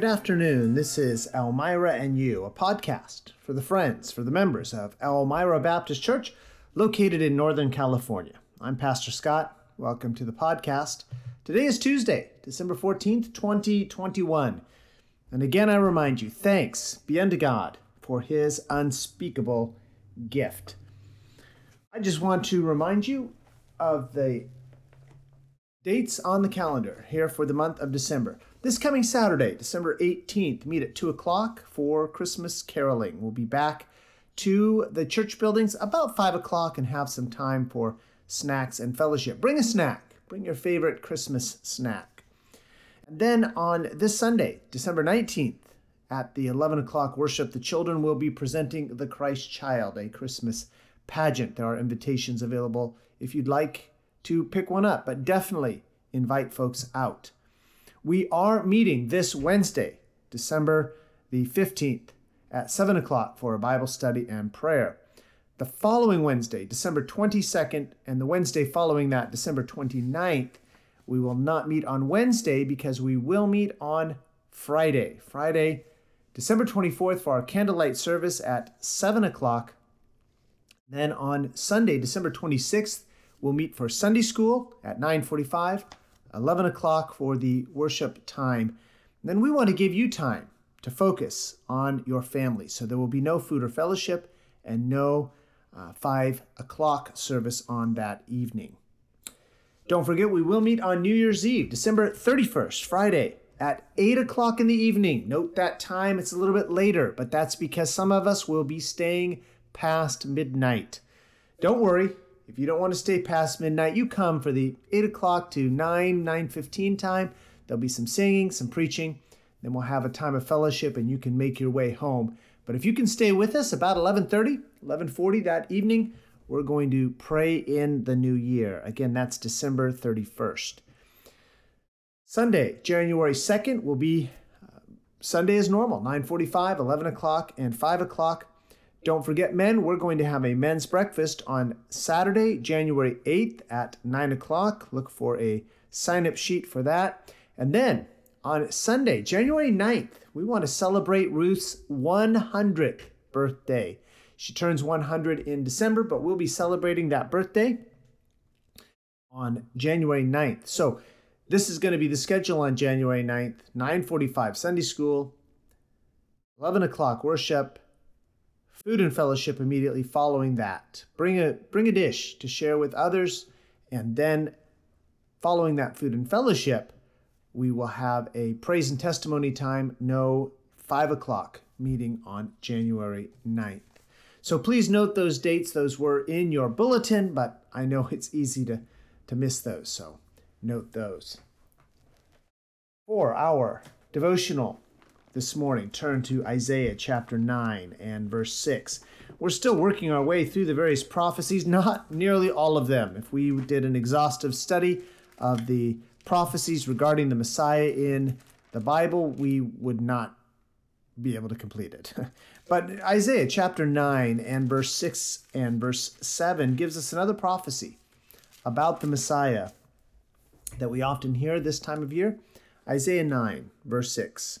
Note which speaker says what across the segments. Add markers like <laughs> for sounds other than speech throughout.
Speaker 1: Good afternoon. This is Elmira and You, a podcast for the friends, for the members of Elmira Baptist Church located in Northern California. I'm Pastor Scott. Welcome to the podcast. Today is Tuesday, December 14th, 2021. And again, I remind you thanks be unto God for his unspeakable gift. I just want to remind you of the dates on the calendar here for the month of December. This coming Saturday, December 18th, meet at 2 o'clock for Christmas caroling. We'll be back to the church buildings about 5 o'clock and have some time for snacks and fellowship. Bring a snack, bring your favorite Christmas snack. And then on this Sunday, December 19th, at the 11 o'clock worship, the children will be presenting the Christ Child, a Christmas pageant. There are invitations available if you'd like to pick one up, but definitely invite folks out. We are meeting this Wednesday, December the 15th, at 7 o'clock for a Bible study and prayer. The following Wednesday, December 22nd, and the Wednesday following that, December 29th, we will not meet on Wednesday because we will meet on Friday. Friday, December 24th for our candlelight service at 7 o'clock. Then on Sunday, December 26th, we'll meet for Sunday school at 945 11 o'clock for the worship time. Then we want to give you time to focus on your family. So there will be no food or fellowship and no uh, 5 o'clock service on that evening. Don't forget, we will meet on New Year's Eve, December 31st, Friday, at 8 o'clock in the evening. Note that time, it's a little bit later, but that's because some of us will be staying past midnight. Don't worry, if you don't want to stay past midnight, you come for the 8 o'clock to 9, 9.15 time. There'll be some singing, some preaching. Then we'll have a time of fellowship and you can make your way home. But if you can stay with us about 11.30, 11.40 that evening, we're going to pray in the new year. Again, that's December 31st. Sunday, January 2nd, will be uh, Sunday as normal, 9.45, 11 o'clock, and 5 o'clock. Don't forget, men, we're going to have a men's breakfast on Saturday, January 8th at 9 o'clock. Look for a sign up sheet for that. And then on Sunday, January 9th, we want to celebrate Ruth's 100th birthday. She turns 100 in December, but we'll be celebrating that birthday on January 9th. So this is going to be the schedule on January 9th, 9:45 Sunday school, 11 o'clock worship, food and fellowship immediately following that. Bring a bring a dish to share with others, and then following that food and fellowship, we will have a praise and testimony time. No five o'clock meeting on January 9th. So please note those dates. Those were in your bulletin, but I know it's easy to, to miss those. So note those. For our devotional this morning turn to Isaiah chapter 9 and verse 6. We're still working our way through the various prophecies, <laughs> not nearly all of them. If we did an exhaustive study of the prophecies regarding the Messiah in the Bible, we would not be able to complete it. <laughs> but Isaiah chapter 9 and verse 6 and verse 7 gives us another prophecy about the Messiah that we often hear this time of year. Isaiah 9, verse 6.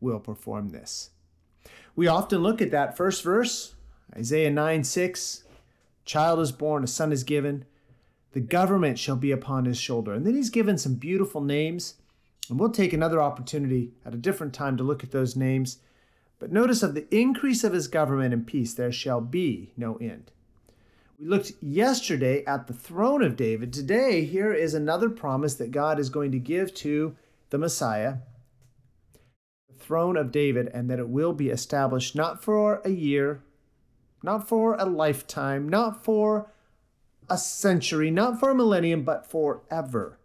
Speaker 1: will perform this. We often look at that first verse, Isaiah 9 6, child is born, a son is given, the government shall be upon his shoulder. And then he's given some beautiful names, and we'll take another opportunity at a different time to look at those names. But notice of the increase of his government and peace, there shall be no end. We looked yesterday at the throne of David. Today, here is another promise that God is going to give to the Messiah throne of David and that it will be established not for a year, not for a lifetime, not for a century, not for a millennium, but forever.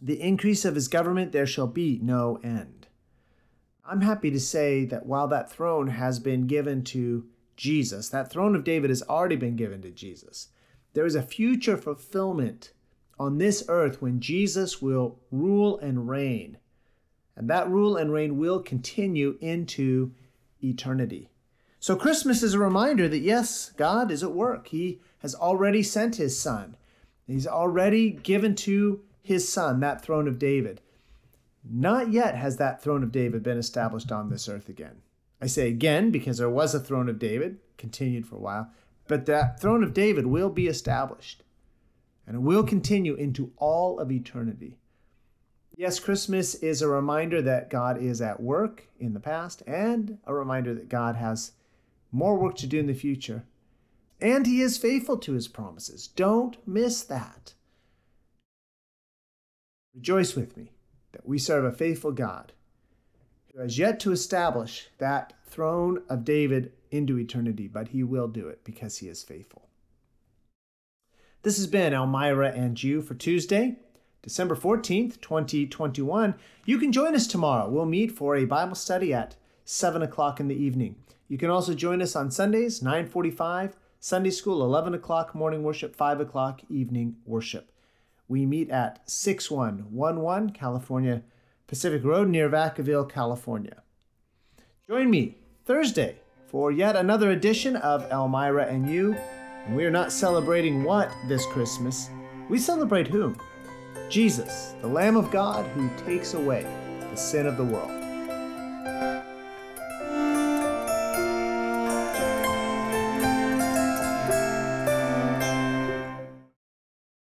Speaker 1: The increase of his government there shall be no end. I'm happy to say that while that throne has been given to Jesus, that throne of David has already been given to Jesus, there is a future fulfillment on this earth when Jesus will rule and reign. And that rule and reign will continue into eternity. So Christmas is a reminder that yes, God is at work. He has already sent his son. He's already given to his son that throne of David. Not yet has that throne of David been established on this earth again. I say again because there was a throne of David, continued for a while, but that throne of David will be established and it will continue into all of eternity. Yes, Christmas is a reminder that God is at work in the past and a reminder that God has more work to do in the future. And He is faithful to His promises. Don't miss that. Rejoice with me that we serve a faithful God who has yet to establish that throne of David into eternity, but He will do it because He is faithful. This has been Elmira and you for Tuesday. December 14th, 2021. You can join us tomorrow. We'll meet for a Bible study at 7 o'clock in the evening. You can also join us on Sundays, 945, Sunday school, 11 o'clock, morning worship, 5 o'clock, evening worship. We meet at 6111 California Pacific Road near Vacaville, California. Join me Thursday for yet another edition of Elmira and You. We are not celebrating what this Christmas? We celebrate whom? Jesus, the Lamb of God who takes away the sin of the world.